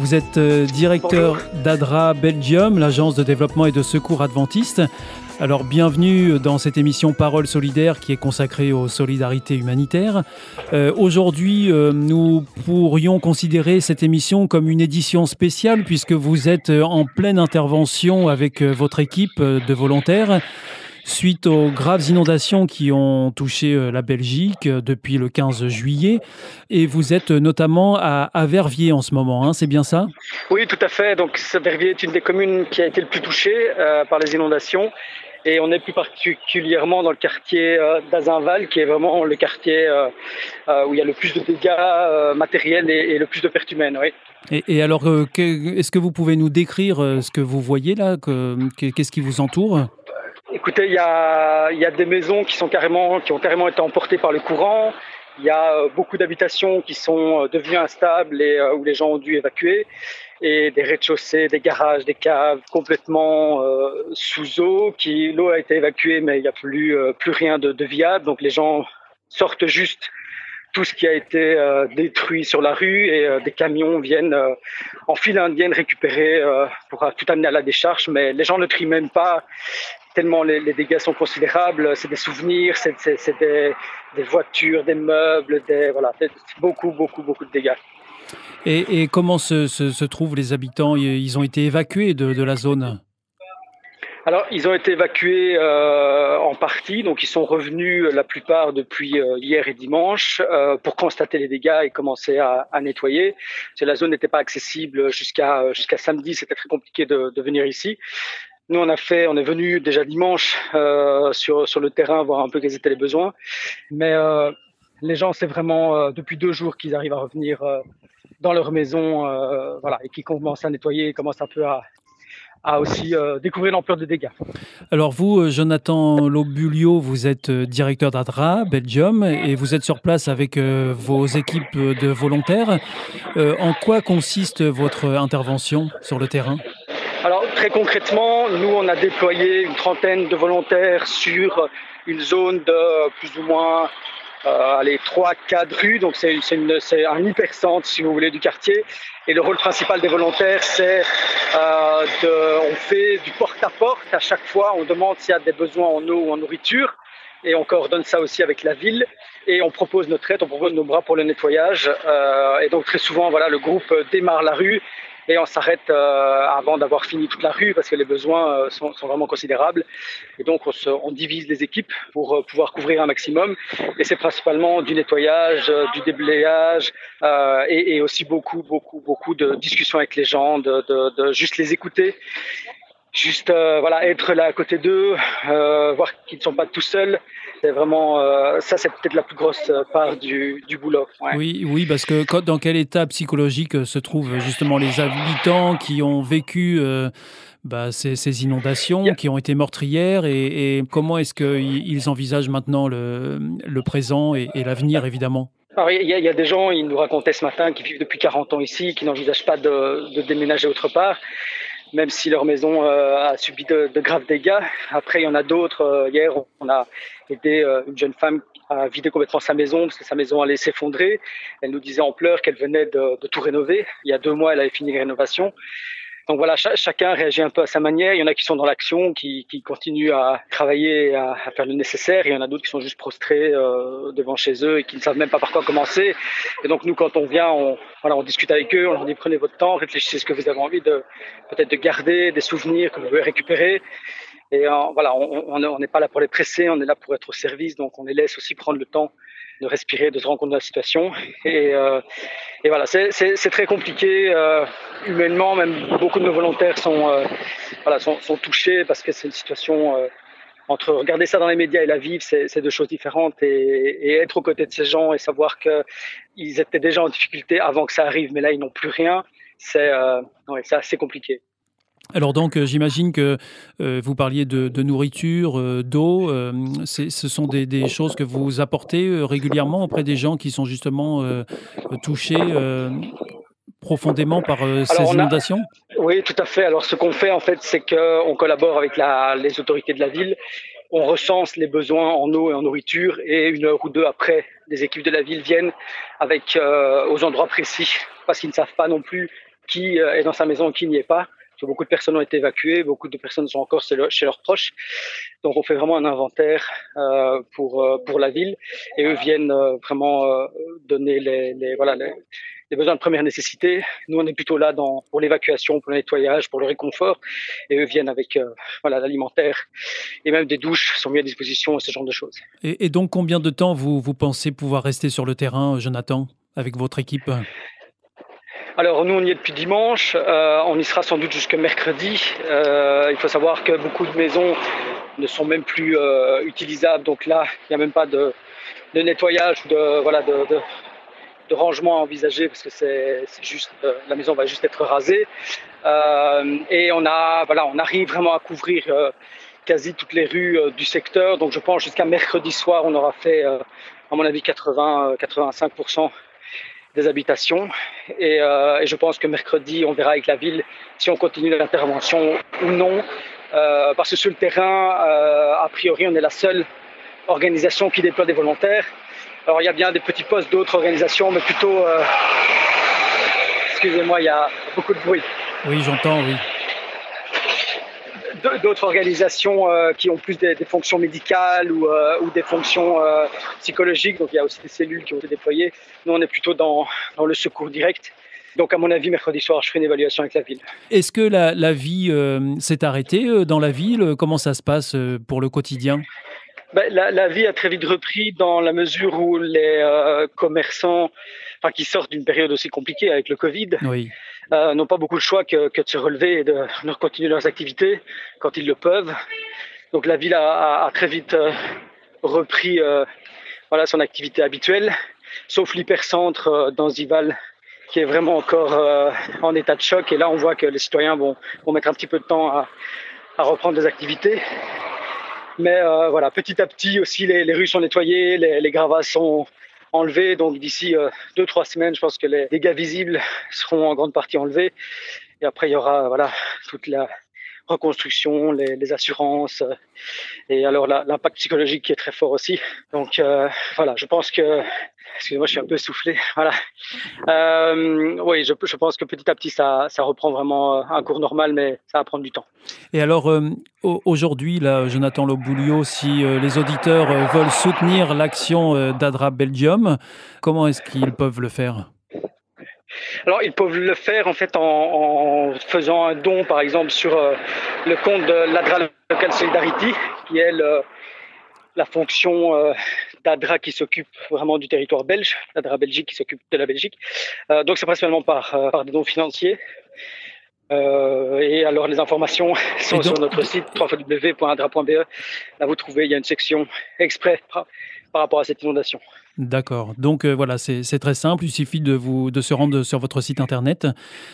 Vous êtes euh, directeur d'ADRA Belgium, l'agence de développement et de secours adventiste. Alors bienvenue dans cette émission Parole solidaire qui est consacrée aux solidarités humanitaires. Euh, aujourd'hui, euh, nous pourrions considérer cette émission comme une édition spéciale puisque vous êtes en pleine intervention avec votre équipe de volontaires suite aux graves inondations qui ont touché euh, la Belgique euh, depuis le 15 juillet. Et vous êtes notamment à, Verviers en ce moment, hein, c'est bien ça? Oui, tout à fait. Donc Verviers est une des communes qui a été le plus touchée euh, par les inondations. Et on est plus particulièrement dans le quartier d'Azinval, qui est vraiment le quartier où il y a le plus de dégâts matériels et, le plus de pertes humaines. Oui. Et, alors, est-ce que vous pouvez nous décrire ce que vous voyez là? Qu'est-ce qui vous entoure? Écoutez, il y a, y a, des maisons qui, sont carrément, qui ont carrément été emportées par le courant. Il y a euh, beaucoup d'habitations qui sont euh, devenues instables et euh, où les gens ont dû évacuer. Et des rez-de-chaussée, des garages, des caves complètement sous eau. Qui l'eau a été évacuée, mais il n'y a plus plus rien de, de, viable. Donc les gens sortent juste tout ce qui a été détruit sur la rue et des camions viennent en file indienne récupérer pour tout amener à la décharge. Mais les gens ne trient même pas tellement les, dégâts sont considérables. C'est des souvenirs, c'est des, des, voitures, des meubles, des, voilà, beaucoup, beaucoup, beaucoup de dégâts. Et, et comment se, se, trouvent les habitants? Ils ont été évacués de, de la zone? Alors, ils ont été évacués euh, en partie, donc ils sont revenus la plupart depuis euh, hier et dimanche euh, pour constater les dégâts et commencer à, à nettoyer. la zone n'était pas accessible jusqu'à jusqu'à samedi, c'était très compliqué de, de, venir ici. Nous, on a fait, on est venu déjà dimanche euh, sur sur le terrain voir un peu quels étaient les besoins, mais euh, les gens, c'est vraiment euh, depuis deux jours qu'ils arrivent à revenir dans leur maison, voilà, et qui commencent à nettoyer, commencent un peu à à aussi découvrir l'ampleur des dégâts. Alors vous, Jonathan Lobulio, vous êtes directeur d'ADRA, Belgium, et vous êtes sur place avec vos équipes de volontaires. en quoi consiste votre intervention sur le terrain? Alors très concrètement, nous on a déployé une trentaine de volontaires sur une zone de plus ou moins euh, allez, 3 4 rues, donc c'est un hypercentre si vous voulez du quartier. Et le rôle principal des volontaires, c'est euh, de, on fait du porte-à-porte -à, chaque fois, on demande s'il y a des besoins en eau ou en nourriture, et on coordonne ça aussi avec la ville. Et on propose notre aide, on propose nos bras pour le nettoyage. Euh, et donc très souvent, voilà, le groupe démarre la rue et on s'arrête euh, avant d'avoir fini toute la rue parce que les besoins euh, sont, vraiment considérables. Et donc on, se, on divise les équipes pour euh, pouvoir couvrir un maximum. Et c'est principalement du nettoyage, du déblayage et, aussi beaucoup, beaucoup, beaucoup de discussions avec les gens, de, de, juste les écouter juste voilà être là à côté d'eux, voir qu'ils ne sont pas tout seuls c'est vraiment euh, ça, c'est peut-être la plus grosse part du, du boulot. Oui, oui, parce que dans quel état psychologique euh, se trouvent justement les habitants qui ont vécu euh, bah, ces, ces, inondations, qui ont été meurtrières, et, et comment est-ce qu'ils envisagent maintenant le, le présent et, et l'avenir, évidemment? Alors, il y, a, il y, a des gens, ils nous racontaient ce matin, qui vivent depuis 40 ans ici, qui n'envisagent pas de, de déménager autre part même si leur maison euh, a subi de, de, graves dégâts. Après, il y en a d'autres. Euh, hier, on a aidé euh, une jeune femme à vider complètement sa maison parce que sa maison allait s'effondrer. Elle nous disait en pleurs qu'elle venait de, de, tout rénover. Il y a deux mois, elle avait fini les rénovations. Donc voilà, chacun réagit un peu à sa manière. Il y en a qui sont dans l'action, qui, qui, continuent à travailler, à, faire le nécessaire. il y en a d'autres qui sont juste prostrés euh, devant chez eux et qui ne savent même pas par quoi commencer. Et donc nous, quand on vient, on, voilà, on discute avec eux, on leur dit prenez votre temps, réfléchissez ce que vous avez envie de peut-être de garder, des souvenirs que vous pouvez récupérer. Et euh, voilà, on n'est pas là pour les presser, on est là pour être au service. Donc on les laisse aussi prendre le temps de respirer, de se rendre compte de la situation. Et, euh, et voilà, c'est très compliqué. Euh, humainement, même beaucoup de nos volontaires sont, euh, voilà, sont, sont, touchés parce que c'est une situation euh, entre regarder ça dans les médias et la vivre, c'est deux choses différentes. Et, et, être aux côtés de ces gens et savoir qu'ils étaient déjà en difficulté avant que ça arrive, mais là, ils n'ont plus rien, c'est euh, ouais, assez compliqué. Alors donc, euh, j'imagine que euh, vous parliez de, nourriture, euh, d'eau. ce sont des, choses que vous apportez régulièrement auprès des gens qui sont justement touchés profondément par ces inondations? Oui, tout à fait. Alors ce qu'on fait en fait, c'est qu'on collabore avec les autorités de la ville. On recense les besoins en eau et en nourriture et une heure ou deux après, les équipes de la ville viennent avec aux endroits précis parce qu'ils ne savent pas non plus qui est dans sa maison et qui n'y est pas beaucoup de personnes ont été évacuées, beaucoup de personnes sont encore chez leurs proches. Donc on fait vraiment un inventaire euh, pour euh, pour la ville et eux viennent euh, vraiment donner les, voilà les, besoins de première nécessité. Nous on est plutôt là dans pour l'évacuation, pour le nettoyage, pour le réconfort et eux viennent avec voilà l'alimentaire et même des douches sont mis à disposition ce genre de choses. Et, et donc combien de temps vous vous pensez pouvoir rester sur le terrain, Jonathan, avec votre équipe? Alors nous on y est depuis dimanche, euh, on y sera sans doute jusque mercredi. Euh, il faut savoir que beaucoup de maisons ne sont même plus euh, utilisables, donc là il n'y a même pas de, nettoyage ou de rangement à envisager parce que c'est juste la maison va juste être rasée. Et on arrive vraiment à couvrir quasi toutes les rues du secteur, donc je pense jusqu'à mercredi soir on aura fait à mon avis 80 85 des habitations. Et, euh, et, je pense que mercredi, on verra avec la ville si on continue l'intervention ou non. Euh, parce que sur le terrain, euh, a priori, on est la seule organisation qui déploie des volontaires. Alors il y a bien des petits postes d'autres organisations, mais plutôt... Excusez-moi, il y a beaucoup de bruit. Oui, j'entends, oui d'autres organisations euh, qui ont plus des, des fonctions médicales ou, euh, ou des fonctions euh, psychologiques. Donc il y a aussi des cellules qui ont été déployées. Nous, on est plutôt dans, dans le secours direct. Donc, à mon avis, mercredi soir, je ferai une évaluation avec la ville. Est-ce que la, la vie euh, s'est arrêtée dans la ville? Comment ça se passe pour le quotidien? Ben, la, la, vie a très vite repris dans la mesure où les euh, commerçants, enfin, qui sortent d'une période aussi compliquée avec le Covid, oui. Euh, n'ont pas beaucoup de choix que, de se relever et de, continuer leurs activités quand ils le peuvent. Donc la ville a, très vite euh, repris euh, voilà, son activité habituelle, sauf l'hypercentre dans Zival qui est vraiment encore en état de choc. Et là, on voit que les citoyens vont, vont mettre un petit peu de temps à, à reprendre des activités. Mais voilà, petit à petit aussi, les, les rues sont nettoyées, les, les, gravats sont enlevés. Donc d'ici euh, deux trois semaines, je pense que les dégâts visibles seront en grande partie enlevés. Et après, il y aura voilà toute la reconstruction, les, assurances euh, et alors l'impact psychologique qui est très fort aussi. Donc euh, voilà, je pense que excusez-moi, je suis un peu soufflé. Voilà. Euh, oui, je, pense que petit à petit, ça, reprend vraiment un cours normal, mais ça va prendre du temps. Et alors, aujourd'hui, là, Jonathan Loboulio, si les auditeurs veulent soutenir l'action d'Adra Belgium, comment est-ce qu'ils peuvent le faire? Alors, ils peuvent le faire en fait en, en faisant un don, par exemple, sur euh, le compte de l'Adra Local Solidarity, qui est le, la fonction euh, d'ADRA qui s'occupe vraiment du territoire belge, l'ADRA Belgique qui s'occupe de la Belgique. Euh, donc, c'est principalement par, par des dons financiers. et alors, les informations sont donc, sur notre site www.adra.be. Là, vous trouvez, il y a une section exprès par, rapport à cette inondation. D'accord. Donc euh, voilà, c'est très simple. Il suffit de, vous, de se rendre sur votre site internet.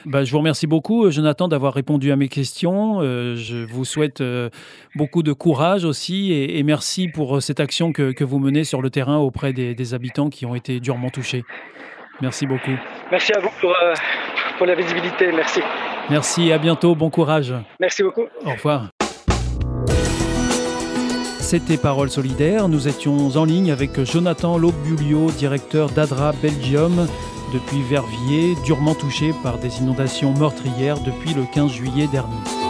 Bah, je vous remercie beaucoup, Jonathan, d'avoir répondu à mes questions. Euh, je vous souhaite euh, beaucoup de courage aussi et, et merci pour cette action que, que, vous menez sur le terrain auprès des, des, habitants qui ont été durement touchés. Merci beaucoup. Merci à vous pour, euh, pour la visibilité. Merci. Merci. À bientôt. Bon courage. Merci beaucoup. Au revoir. C'était Parole solidaire. Nous étions en ligne avec Jonathan Lobulio, directeur d'Adra Belgium. depuis Verviers, durement touché par des inondations meurtrières depuis le 15 juillet dernier.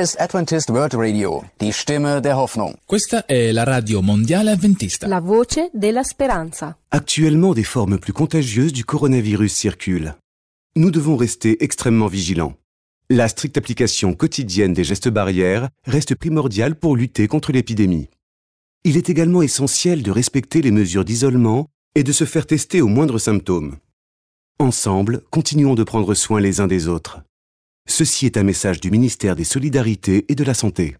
Adventist World Radio, die Stimme der Hoffnung. Questa è la radio mondiale adventista. La voce della speranza. Actuellement, des formes plus contagieuses du coronavirus circulent. Nous devons rester extrêmement vigilants. La stricte application quotidienne des gestes barrières reste primordiale pour lutter contre l'épidémie. Il est également essentiel de respecter les mesures d'isolement et de se faire tester aux moindres symptômes. Ensemble, continuons de prendre soin les uns des autres. Ceci est un message du ministère des Solidarités et de la Santé.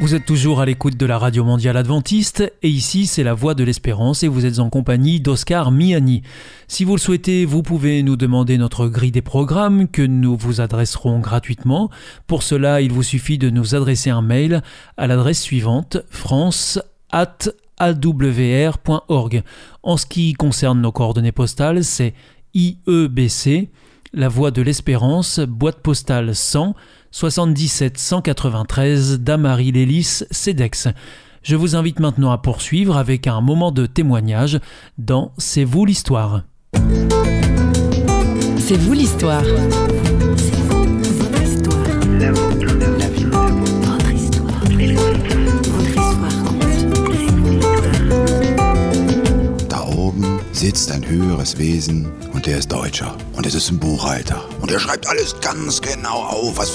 Vous êtes toujours à l'écoute de la Radio Mondiale Adventiste et ici c'est la Voix de l'Espérance et vous êtes en compagnie d'Oscar Miani. Si vous le souhaitez, vous pouvez nous demander notre grille des programmes que nous vous adresserons gratuitement. Pour cela, il vous suffit de nous adresser un mail à l'adresse suivante france at awr.org. En ce qui concerne nos coordonnées postales, c'est IEBC, La Voie de l'Espérance, boîte postale 100 77 193 Damary Lélis, CEDEX. Je vous invite maintenant à poursuivre avec un moment de témoignage dans C'est vous l'histoire. C'est vous l'histoire. Ein höheres Wesen und der ist Deutscher. Und es ist Buchhalter. Und er schreibt alles ganz genau auf, was.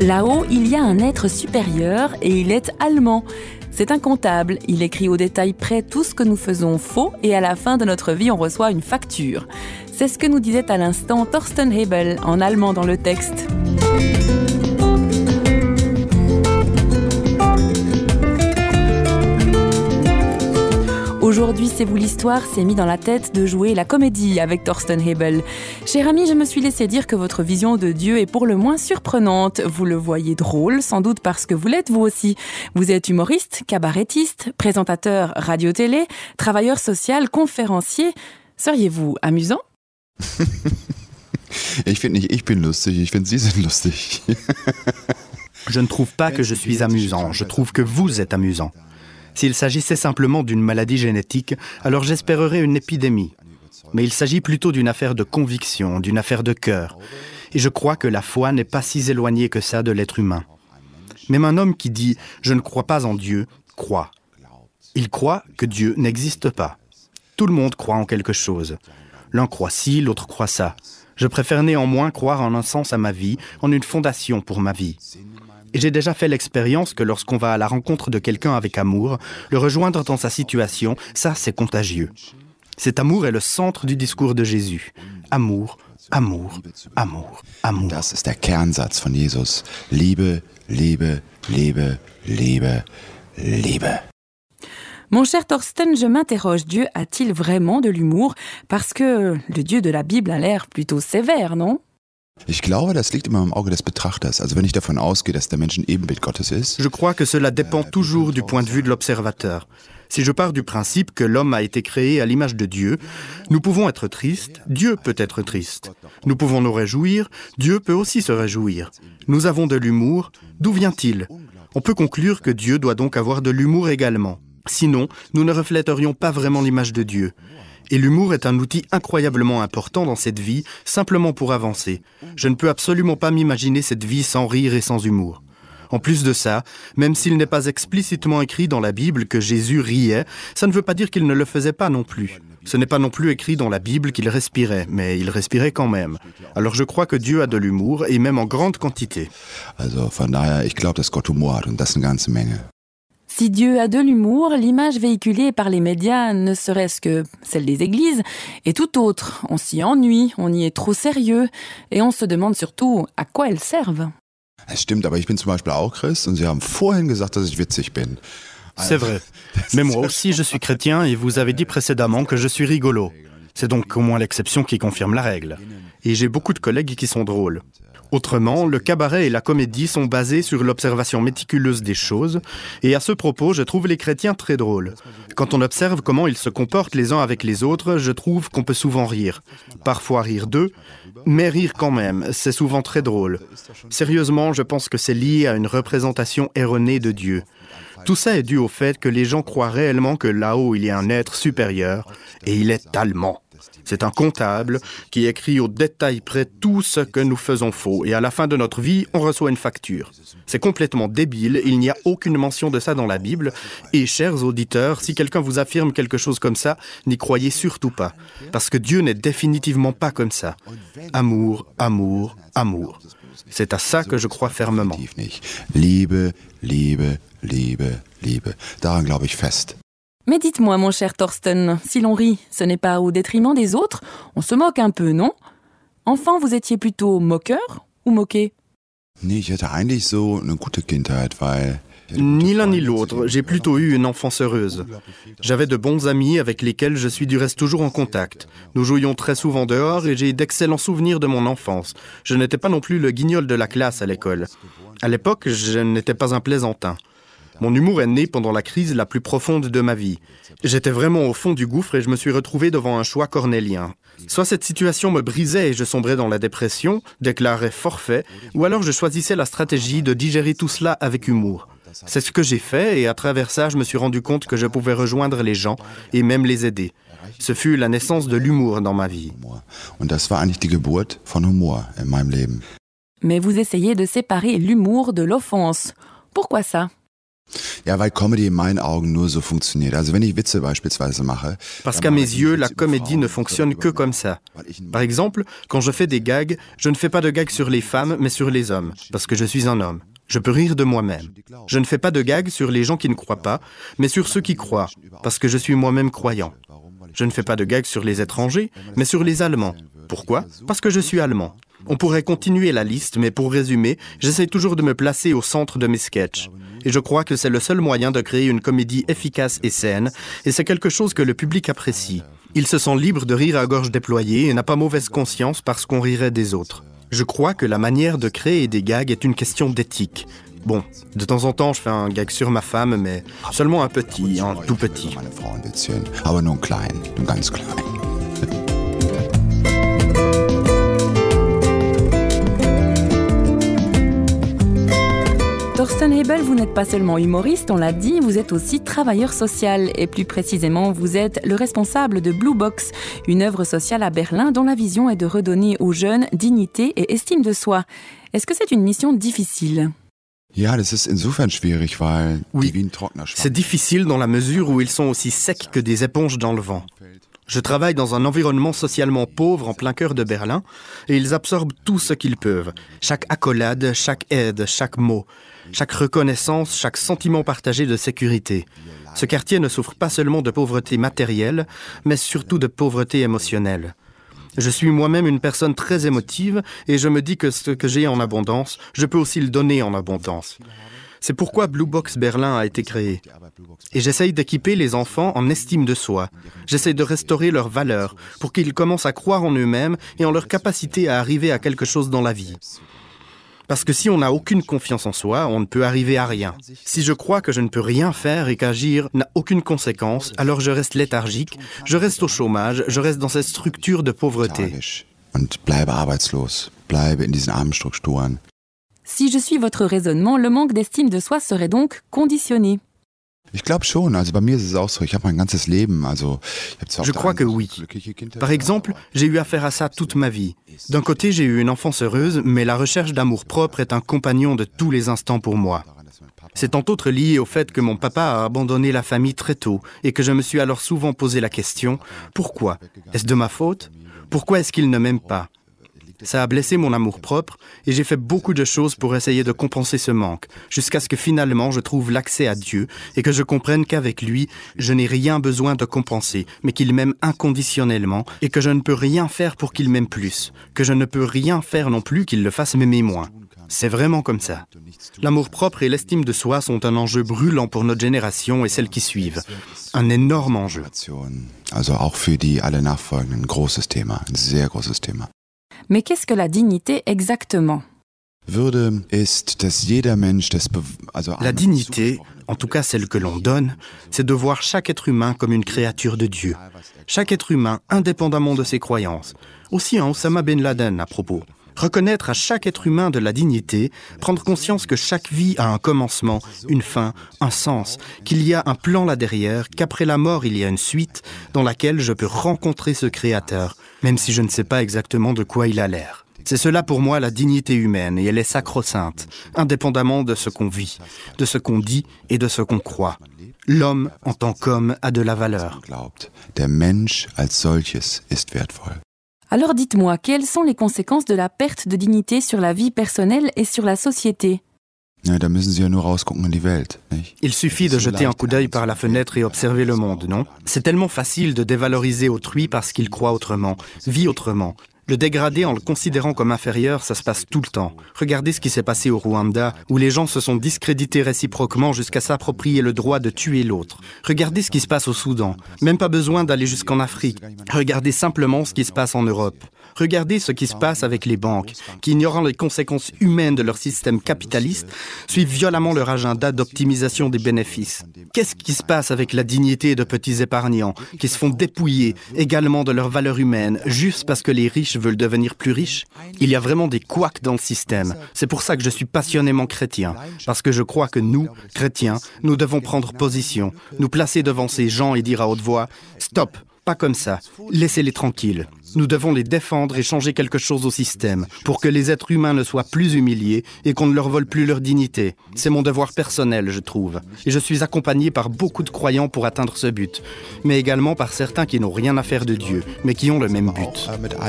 Là-haut, il y a un être supérieur et il est allemand. C'est un comptable, il écrit au détail près tout ce que nous faisons faux et à la fin de notre vie on reçoit une facture. C'est ce que nous disait à l'instant Thorsten Hebel en allemand dans le texte. Aujourd'hui, c'est vous l'histoire s'est mis dans la tête de jouer la comédie avec Thorsten Hebel. Cher ami, je me suis laissé dire que votre vision de Dieu est pour le moins surprenante. Vous le voyez drôle, sans doute parce que vous l'êtes vous aussi. Vous êtes humoriste, cabarettiste, présentateur radio-télé, travailleur social, conférencier. Seriez-vous amusant? Ich finde nicht, ich bin lustig, ich finde, Sie sind lustig. Je ne trouve pas que je suis amusant, je trouve que vous êtes amusant. S'il s'agissait simplement d'une maladie génétique, alors j'espérerais une épidémie. Mais il s'agit plutôt d'une affaire de conviction, d'une affaire de cœur. Et je crois que la foi n'est pas si éloignée que ça de l'être humain. Même un homme qui dit ⁇ Je ne crois pas en Dieu ⁇ croit. Il croit que Dieu n'existe pas. Tout le monde croit en quelque chose. L'un croit ci, l'autre croit ça. Je préfère néanmoins croire en un sens à ma vie, en une fondation pour ma vie. Et j'ai déjà fait l'expérience que lorsqu'on va à la rencontre de quelqu'un avec amour, le rejoindre dans sa situation, ça c'est contagieux. Cet amour est le centre du discours de Jésus. Amour, amour, amour, amour. Das ist der Kernsatz von Jesus. Liebe, Liebe, Liebe, Liebe, Liebe. Mon cher Thorsten, je m'interroge, Dieu a-t-il vraiment de l'humour? Parce que le Dieu de la Bible a l'air plutôt sévère, non? Ich glaube, das liegt immer im Auge des Betrachters. Also wenn ich davon ausgehe, dass der Mensch ein Ebenbild Gottes ist. Je crois que cela dépend toujours du point de vue de l'observateur. Si je pars du principe que l'homme a été créé à l'image de Dieu, nous pouvons être tristes, Dieu peut être triste. Nous pouvons nous réjouir, Dieu peut aussi se réjouir. Nous avons de l'humour, d'où vient-il? On peut conclure que Dieu doit donc avoir de l'humour également. Sinon, nous ne reflèterions pas vraiment l'image de Dieu. Et l'humour est un outil incroyablement important dans cette vie, simplement pour avancer. Je ne peux absolument pas m'imaginer cette vie sans rire et sans humour. En plus de ça, même s'il n'est pas explicitement écrit dans la Bible que Jésus riait, ça ne veut pas dire qu'il ne le faisait pas non plus. Ce n'est pas non plus écrit dans la Bible qu'il respirait, mais il respirait quand même. Alors je crois que Dieu a de l'humour, et même en grande quantité. Also. Si Dieu a de l'humour, l'image véhiculée par les médias, ne serait-ce que celle des églises, est tout autre. On s'y ennuie, on y est trop sérieux, et on se demande surtout à quoi elles servent. C'est vrai. Mais moi aussi, je suis chrétien et vous avez dit précédemment que je suis rigolo. C'est donc au moins l'exception qui confirme la règle. Et j'ai beaucoup de collègues qui sont drôles. Autrement, le cabaret et la comédie sont basés sur l'observation méticuleuse des choses, et à ce propos, je trouve les chrétiens très drôles. Quand on observe comment ils se comportent les uns avec les autres, je trouve qu'on peut souvent rire. Parfois rire d'eux, mais rire quand même, c'est souvent très drôle. Sérieusement, je pense que c'est lié à une représentation erronée de Dieu. Tout ça est dû au fait que les gens croient réellement que là-haut il y a un être supérieur, et il est allemand. C'est un comptable qui écrit au détail près tout ce que nous faisons faux et à la fin de notre vie, on reçoit une facture. C'est complètement débile, il n'y a aucune mention de ça dans la Bible et chers auditeurs, si quelqu'un vous affirme quelque chose comme ça, n'y croyez surtout pas parce que Dieu n'est définitivement pas comme ça. Amour, amour, amour. C'est à ça que je crois fermement. Liebe, Liebe, Liebe, Liebe. Daran. Mais dites-moi, mon cher Thorsten, si l'on rit, ce n'est pas au détriment des autres On se moque un peu, non? Enfant, vous étiez plutôt moqueur ou moqué? Ni l'un ni l'autre, j'ai plutôt eu une enfance heureuse. J'avais de bons amis avec lesquels je suis du reste toujours en contact. Nous jouions très souvent dehors et j'ai d'excellents souvenirs de mon enfance. Je n'étais pas non plus le guignol de la classe à l'école. À l'époque, je n'étais pas un plaisantin. Mon humour est né pendant la crise la plus profonde de ma vie. J'étais vraiment au fond du gouffre et je me suis retrouvé devant un choix cornélien. Soit cette situation me brisait et je sombrais dans la dépression, déclarais forfait, ou alors je choisissais la stratégie de digérer tout cela avec humour. C'est ce que j'ai fait et à travers ça, je me suis rendu compte que je pouvais rejoindre les gens et même les aider. Ce fut la naissance de l'humour dans ma vie. Mais vous essayez de séparer l'humour de l'offense. Pourquoi ça? Ja, weil Comedy in meinen Augen nur so funktioniert. Also wenn ich Witze beispielsweise mache. Parce qu'à mes yeux, la comédie ne fonctionne que comme ça. Par exemple, quand je fais des gags, je ne fais pas de gags sur les femmes, mais sur les hommes, parce que je suis un homme. Je peux rire de moi-même. Je ne fais pas de gags sur les gens qui ne croient pas, mais sur ceux qui croient, parce que je suis moi-même croyant. Je ne fais pas de gags sur les étrangers, mais sur les Allemands. Pourquoi? Parce que je suis allemand. On pourrait continuer la liste, mais pour résumer, j'essaie toujours de me placer au centre de mes sketchs. Et je crois que c'est le seul moyen de créer une comédie efficace et saine, et c'est quelque chose que le public apprécie. Il se sent libre de rire à gorge déployée et n'a pas mauvaise conscience parce qu'on rirait des autres. Je crois que la manière de créer des gags est une question d'éthique. Bon, de temps en temps, je fais un gag sur ma femme, mais seulement un petit, un tout petit. Thorsten Hebel, vous n'êtes pas seulement humoriste, on l'a dit, vous êtes aussi travailleur social et plus précisément, vous êtes le responsable de Blue Box, une œuvre sociale à Berlin dont la vision est de redonner aux jeunes dignité et estime de soi. Est-ce que c'est une mission difficile? Oui, C'est difficile dans la mesure où ils sont aussi secs que des éponges dans le vent. Je travaille dans un environnement socialement pauvre en plein cœur de Berlin et ils absorbent tout ce qu'ils peuvent. Chaque accolade, chaque aide, chaque mot, chaque reconnaissance, chaque sentiment partagé de sécurité. Ce quartier ne souffre pas seulement de pauvreté matérielle, mais surtout de pauvreté émotionnelle. Je suis moi-même une personne très émotive et je me dis que ce que j'ai en abondance, je peux aussi le donner en abondance. C'est pourquoi Blue Box Berlin a été créé. Et j'essaye d'équiper les enfants en estime de soi. J'essaye de restaurer leurs valeurs pour qu'ils commencent à croire en eux-mêmes et en leur capacité à arriver à quelque chose dans la vie. Parce que si on n'a aucune confiance en soi, on ne peut arriver à rien. Si je crois que je ne peux rien faire et qu'agir n'a aucune conséquence, alors je reste léthargique, je reste au chômage, je reste dans cette structure de pauvreté. Si je suis votre raisonnement, le manque d'estime de soi serait donc conditionné. Ich glaube schon. Also bei mir ist es auch so. Ich habe mein ganzes Leben. Also ich habe zwar auf Je crois que oui. Par exemple, j'ai eu affaire à ça toute ma vie. D'un côté, j'ai eu une enfance heureuse, mais la recherche d'amour propre est un compagnon de tous les instants pour moi. C'est entre autres lié au fait que mon papa a abandonné la famille très tôt et que je me suis alors souvent posé la question pourquoi? Est-ce de ma faute? Pourquoi est-ce qu'il ne m'aime pas? Ça a blessé mon amour propre et j'ai fait beaucoup de choses pour essayer de compenser ce manque, jusqu'à ce que finalement je trouve l'accès à Dieu et que je comprenne qu'avec lui, je n'ai rien besoin de compenser, mais qu'il m'aime inconditionnellement et que je ne peux rien faire pour qu'il m'aime plus, que je ne peux rien faire non plus qu'il le fasse m'aimer moins. C'est vraiment comme ça. L'amour propre et l'estime de soi sont un enjeu brûlant pour notre génération et celles qui suivent. Un énorme enjeu. Also auch für die alle nachfolgenden großes Thema, sehr großes Thema. Mais qu'est-ce que la dignité exactement? La dignité, en tout cas celle que l'on donne, c'est de voir chaque être humain comme une créature de Dieu. Chaque être humain, indépendamment de ses croyances. Aussi un Osama Ben Laden à propos. Reconnaître à chaque être humain de la dignité, prendre conscience que chaque vie a un commencement, une fin, un sens, qu'il y a un plan là derrière, qu'après la mort il y a une suite dans laquelle je peux rencontrer ce Créateur, même si je ne sais pas exactement de quoi il a l'air. C'est cela pour moi la dignité humaine et elle est sacro-sainte, indépendamment de ce qu'on vit, de ce qu'on dit et de ce qu'on croit. L'homme en tant qu'homme a de la valeur. Alors dites-moi, quelles sont les conséquences de la perte de dignité sur la vie personnelle et sur la société Ja, da müssen Sie ja nur rausgucken in die Welt, nicht? Il suffit de jeter un coup d'œil par la fenêtre et observer le monde, non? C'est tellement facile de dévaloriser autrui parce qu'il croit autrement, vit autrement. Le dégrader en le considérant comme inférieur, ça se passe tout le temps. Regardez ce qui s'est passé au Rwanda, où les gens se sont discrédités réciproquement jusqu'à s'approprier le droit de tuer l'autre. Regardez ce qui se passe au Soudan. Même pas besoin d'aller jusqu'en Afrique. Regardez simplement ce qui se passe en Europe. Regardez ce qui se passe avec les banques, qui, ignorant les conséquences humaines de leur système capitaliste, suivent violemment leur agenda d'optimisation des bénéfices. Qu'est-ce qui se passe avec la dignité de petits épargnants, qui se font dépouiller également de leur valeur humaine, juste parce que les riches veulent devenir plus riches? Il y a vraiment des couacs dans le système. C'est pour ça que je suis passionnément chrétien, parce que je crois que nous, chrétiens, nous devons prendre position, nous placer devant ces gens et dire à haute voix, Stop pas comme ça. Laissez-les tranquilles. Nous devons les défendre et changer quelque chose au système pour que les êtres humains ne soient plus humiliés et qu'on ne leur vole plus leur dignité. C'est mon devoir personnel, je trouve. Et je suis accompagné par beaucoup de croyants pour atteindre ce but, mais également par certains qui n'ont rien à faire de Dieu, mais qui ont le même but. Äh.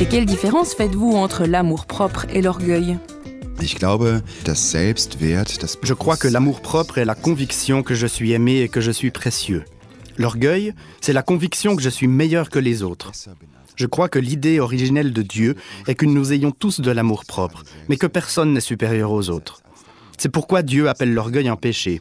Et quelle différence faites-vous entre l'amour-propre et l'orgueil? Je crois que l'amour-propre est la conviction que je suis aimé et que je suis précieux. L'orgueil, c'est la conviction que je suis meilleur que les autres. Je crois que l'idée originelle de Dieu est que nous ayons tous de l'amour-propre, mais que personne n'est supérieur aux autres. C'est pourquoi Dieu appelle l'orgueil un péché.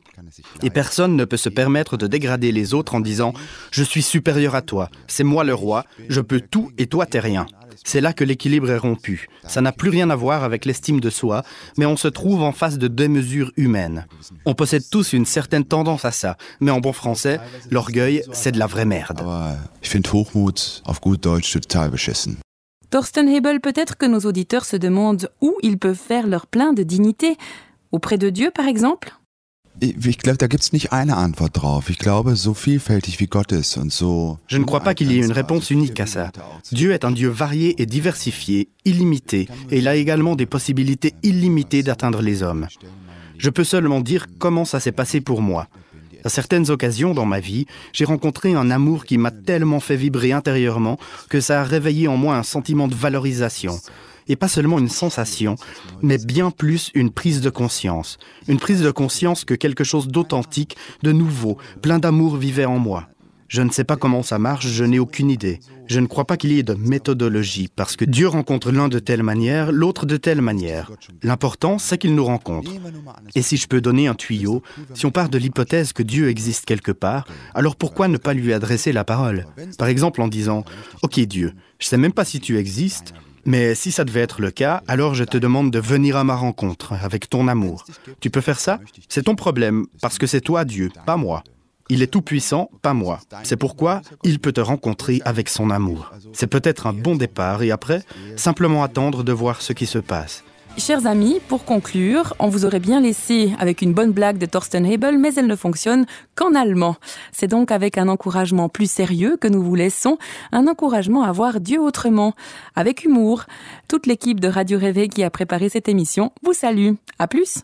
Et personne ne peut se permettre de dégrader les autres en disant ⁇ Je suis supérieur à toi, c'est moi le roi, je peux tout et toi t'es rien ⁇ C'est là que l'équilibre est rompu. Ça n'a plus rien à voir avec l'estime de soi, mais on se trouve en face de démesures humaines. On possède tous une certaine tendance à ça, mais en bon français, l'orgueil, c'est de la vraie merde. Aber ich finde Hochmut auf gut Deutsch total beschissen. Thorsten Hebel, peut-être que nos auditeurs se demandent où ils peuvent faire leur plein de dignité. Auprès de Dieu, par exemple? Ich, glaube, da gibt's nicht eine Antwort drauf. Ich glaube, so vielfältig wie Gott ist und so. Je ne crois pas qu'il y ait une réponse unique à ça. Dieu est un Dieu varié et diversifié, illimité, et il a également des possibilités illimitées d'atteindre les hommes. Je peux seulement dire comment ça s'est passé pour moi. À certaines occasions dans ma vie, j'ai rencontré un amour qui m'a tellement fait vibrer intérieurement que ça a réveillé en moi un sentiment de valorisation. Et pas seulement une sensation, mais bien plus une prise de conscience. Une prise de conscience que quelque chose d'authentique, de nouveau, plein d'amour vivait en moi. Je ne sais pas comment ça marche, je n'ai aucune idée. Je ne crois pas qu'il y ait de méthodologie, parce que Dieu rencontre l'un de telle manière, l'autre de telle manière. L'important, c'est qu'il nous rencontre. Et si je peux donner un tuyau, si on part de l'hypothèse que Dieu existe quelque part, alors pourquoi ne pas lui adresser la parole? Par exemple en disant Ok Dieu, je sais même pas si tu existes, mais si ça devait être le cas, alors je te demande de venir à ma rencontre avec ton amour. Tu peux faire ça? C'est ton problème, parce que c'est toi Dieu, pas moi. Il est tout puissant, pas moi. C'est pourquoi il peut te rencontrer avec son amour. C'est peut-être un bon départ et après, simplement attendre de voir ce qui se passe. Chers amis, pour conclure, on vous aurait bien laissé avec une bonne blague de Thorsten Hebel, mais elle ne fonctionne qu'en allemand. C'est donc avec un encouragement plus sérieux que nous vous laissons, un encouragement à voir Dieu autrement, avec humour. Toute l'équipe de Radio Réveil qui a préparé cette émission vous salue. À plus!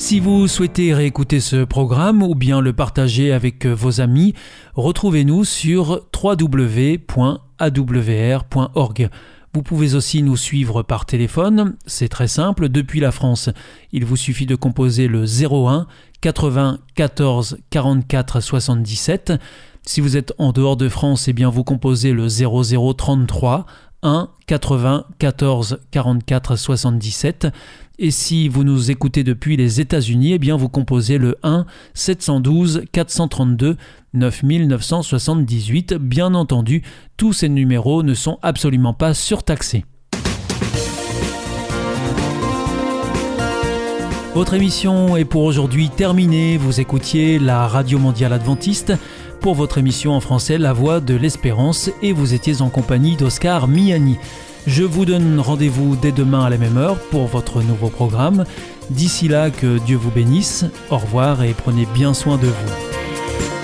Si vous souhaitez réécouter ce programme ou bien le partager avec vos amis, retrouvez-nous sur www.awr.org. Vous pouvez aussi nous suivre par téléphone, c'est très simple, depuis la France. Il vous suffit de composer le 01 80 14 44 77. Si vous êtes en dehors de France, eh bien vous composez le 0033 1 80 14 44 77. Et si vous nous écoutez depuis les États-Unis, eh bien vous composez le 1 712 432 9978. Bien entendu, tous ces numéros ne sont absolument pas surtaxés. Votre émission est pour aujourd'hui terminée. Vous écoutiez la Radio Mondiale Adventiste pour votre émission en français La Voix de l'Espérance et vous étiez en compagnie d'Oscar Miani. Je vous donne rendez-vous dès demain à la même heure pour votre nouveau programme. D'ici là, que Dieu vous bénisse. Au revoir et prenez bien soin de vous.